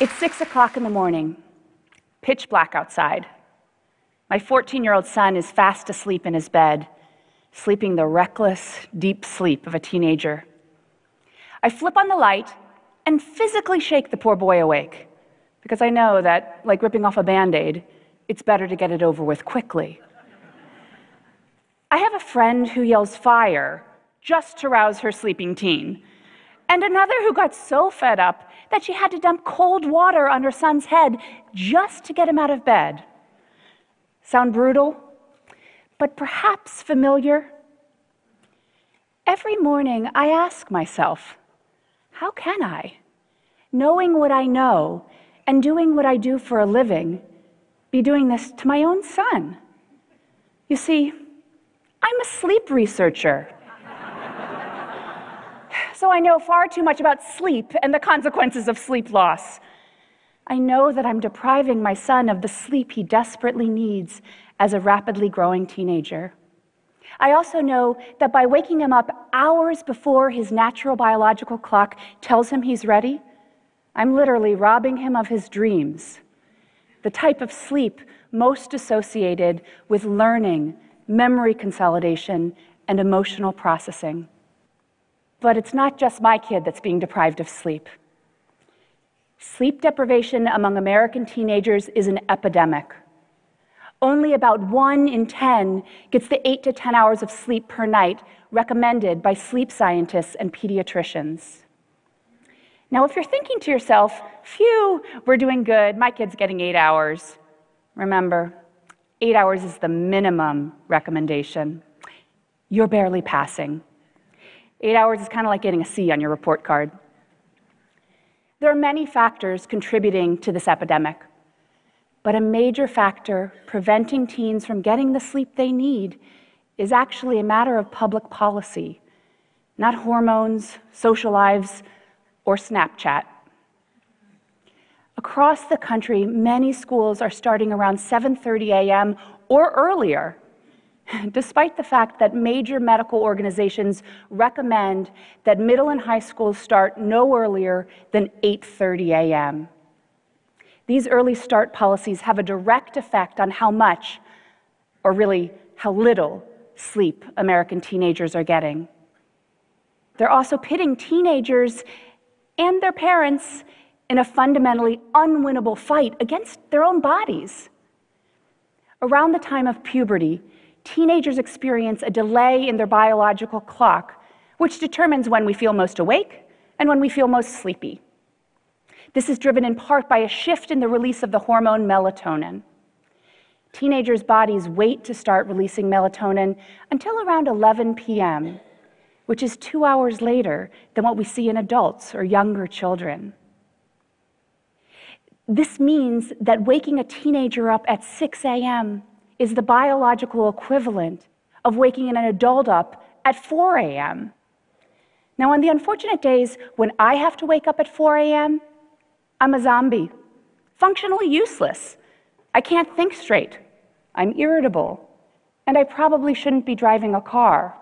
It's six o'clock in the morning, pitch black outside. My 14 year old son is fast asleep in his bed, sleeping the reckless, deep sleep of a teenager. I flip on the light and physically shake the poor boy awake because I know that, like ripping off a band aid, it's better to get it over with quickly. I have a friend who yells fire just to rouse her sleeping teen, and another who got so fed up that she had to dump cold water on her son's head just to get him out of bed. Sound brutal? But perhaps familiar? Every morning I ask myself, how can I, knowing what I know and doing what I do for a living, be doing this to my own son? You see, I'm a sleep researcher. So I know far too much about sleep and the consequences of sleep loss. I know that I'm depriving my son of the sleep he desperately needs as a rapidly growing teenager. I also know that by waking him up hours before his natural biological clock tells him he's ready, I'm literally robbing him of his dreams, the type of sleep most associated with learning, memory consolidation, and emotional processing. But it's not just my kid that's being deprived of sleep. Sleep deprivation among American teenagers is an epidemic. Only about one in 10 gets the 8 to 10 hours of sleep per night recommended by sleep scientists and pediatricians. Now, if you're thinking to yourself, phew, we're doing good, my kid's getting eight hours, remember, eight hours is the minimum recommendation. You're barely passing. Eight hours is kind of like getting a C on your report card. There are many factors contributing to this epidemic, but a major factor preventing teens from getting the sleep they need is actually a matter of public policy, not hormones, social lives, or Snapchat. Across the country, many schools are starting around 7:30 a.m. or earlier despite the fact that major medical organizations recommend that middle and high schools start no earlier than 8:30 a.m. These early start policies have a direct effect on how much or really how little sleep American teenagers are getting. They're also pitting teenagers and their parents in a fundamentally unwinnable fight against their own bodies. Around the time of puberty, teenagers experience a delay in their biological clock, which determines when we feel most awake and when we feel most sleepy. This is driven in part by a shift in the release of the hormone melatonin. Teenagers' bodies wait to start releasing melatonin until around 11 p.m., which is two hours later than what we see in adults or younger children. This means that waking a teenager up at 6 a.m is the biological equivalent of waking an adult up at 4 a.m. Now, on the unfortunate days when I have to wake up at 4 a.m., I'm a zombie, functionally useless. I can't think straight. I'm irritable, and I probably shouldn't be driving a car.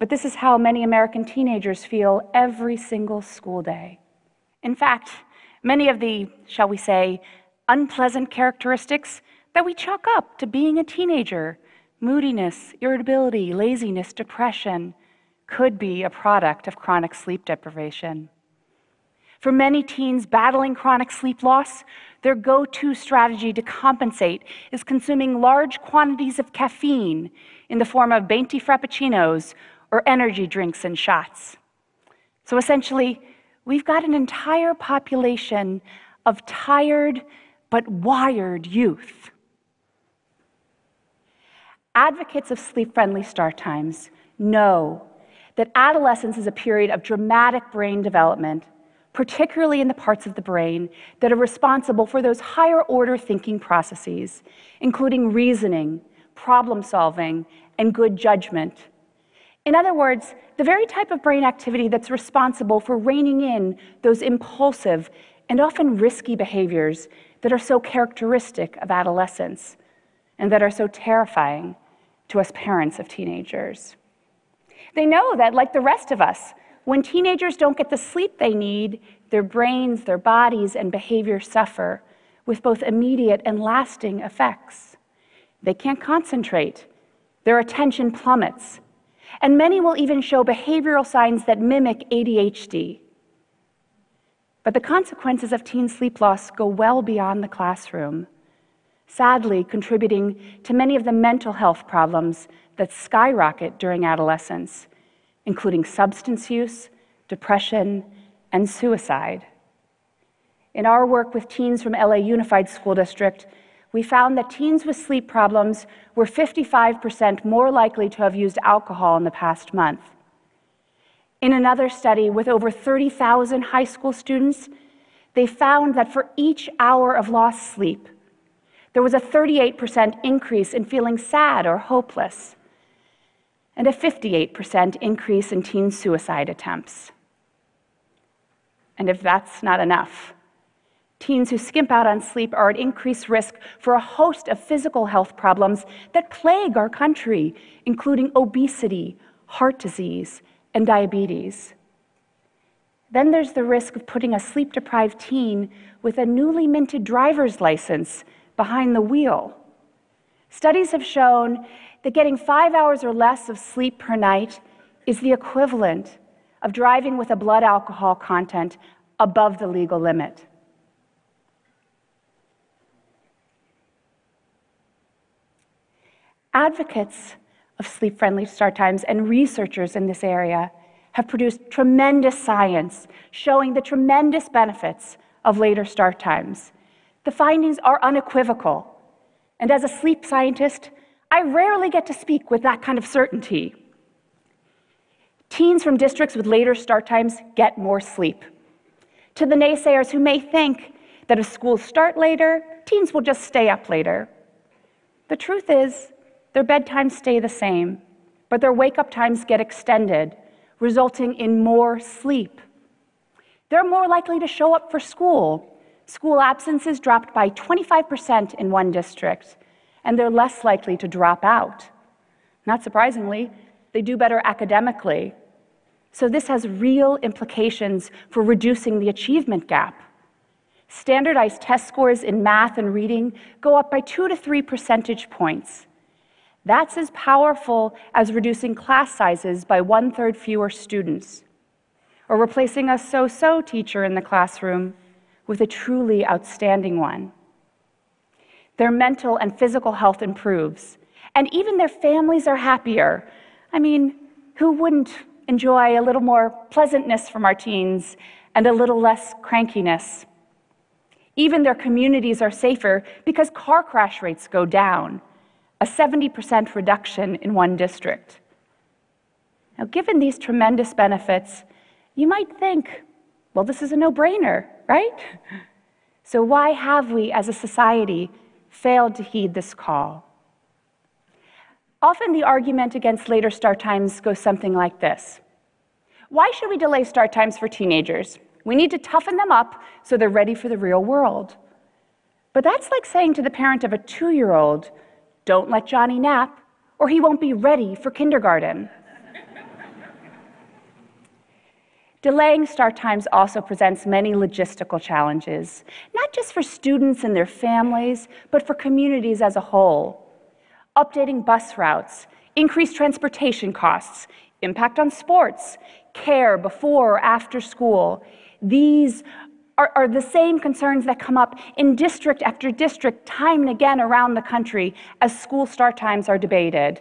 But this is how many American teenagers feel every single school day. In fact, many of the, shall we say, unpleasant characteristics that we chalk up to being a teenager moodiness, irritability, laziness, depression could be a product of chronic sleep deprivation. For many teens battling chronic sleep loss, their go to strategy to compensate is consuming large quantities of caffeine in the form of venti frappuccinos or energy drinks and shots. So essentially, we've got an entire population of tired but wired youth Advocates of sleep friendly start times know that adolescence is a period of dramatic brain development, particularly in the parts of the brain that are responsible for those higher order thinking processes, including reasoning, problem solving, and good judgment. In other words, the very type of brain activity that's responsible for reining in those impulsive and often risky behaviors that are so characteristic of adolescence and that are so terrifying to us parents of teenagers. They know that, like the rest of us, When teenagers don't get the sleep they need, their brains, their bodies, and behavior suffer with both immediate and lasting effects. They can't concentrate, their attention plummets, and many will even show behavioral signs that mimic ADHD. But the consequences of teen sleep loss go well beyond the classroom, sadly, contributing to many of the mental health problems that skyrocket during adolescence, including substance use, depression, and suicide. In our work with teens from LA Unified School District, we found that teens with sleep problems were 55% more likely to have used alcohol in the past month. In another study with over 30,000 high school students, they found that for each hour of lost sleep, there was a 38% increase in feeling sad or hopeless, and a 58% increase in teen suicide attempts. And if that's not enough, Teens who skimp out on sleep are at increased risk for a host of physical health problems that plague our country, including obesity, heart disease, and diabetes. Then there's the risk of putting a sleep deprived teen with a newly minted driver's license behind the wheel. Studies have shown that getting five hours or less of sleep per night is the equivalent of driving with a blood alcohol content above the legal limit. Advocates of sleep friendly start times and researchers in this area have produced tremendous science showing the tremendous benefits of later start times. The findings are unequivocal. And as a sleep scientist, I rarely get to speak with that kind of certainty. Teens from districts with later start times get more sleep. To the naysayers who may think that if schools start later, teens will just stay up later. The truth is, their bedtimes stay the same, but their wake up times get extended, resulting in more sleep. They're more likely to show up for school. School absences dropped by 25% in one district, and they're less likely to drop out. Not surprisingly, they do better academically. So, this has real implications for reducing the achievement gap. Standardized test scores in math and reading go up by two to three percentage points. That's as powerful as reducing class sizes by one third fewer students, or replacing a so so teacher in the classroom with a truly outstanding one. Their mental and physical health improves, and even their families are happier. I mean, who wouldn't enjoy a little more pleasantness from our teens and a little less crankiness? Even their communities are safer because car crash rates go down a 70% reduction in one district. Now, given these tremendous benefits, you might think, well, this is a no brainer, right? So, why have we as a society failed to heed this call? Often the argument against later start times goes something like this Why should we delay start times for teenagers? We need to toughen them up so they're ready for the real world. But that's like saying to the parent of a two year old, don't let Johnny nap, or he won't be ready for kindergarten. Delaying start times also presents many logistical challenges, not just for students and their families, but for communities as a whole. Updating bus routes, increased transportation costs, impact on sports, care before or after school. These are, are the same concerns that come up in district after district, time and again around the country as school start times are debated.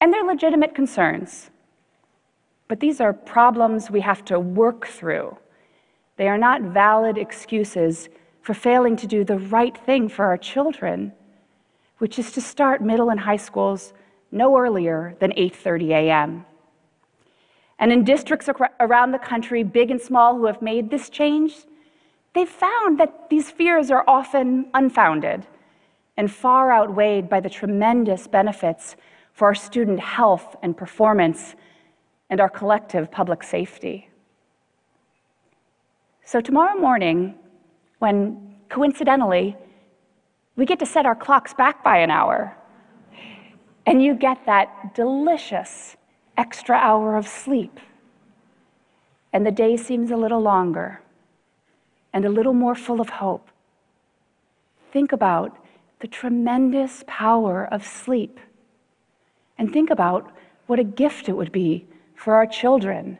And they're legitimate concerns. But these are problems we have to work through. They are not valid excuses for failing to do the right thing for our children, which is to start middle and high schools no earlier than 8:30 a.m. And in districts around the country, big and small, who have made this change, they've found that these fears are often unfounded and far outweighed by the tremendous benefits for our student health and performance and our collective public safety. So, tomorrow morning, when coincidentally we get to set our clocks back by an hour, and you get that delicious extra hour of sleep. and the day seems a little longer and a little more full of hope, think about the tremendous power of sleep. And think about what a gift it would be for our children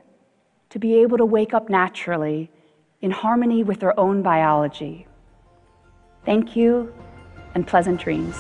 to be able to wake up naturally in harmony with their own biology. Thank you and pleasant dreams.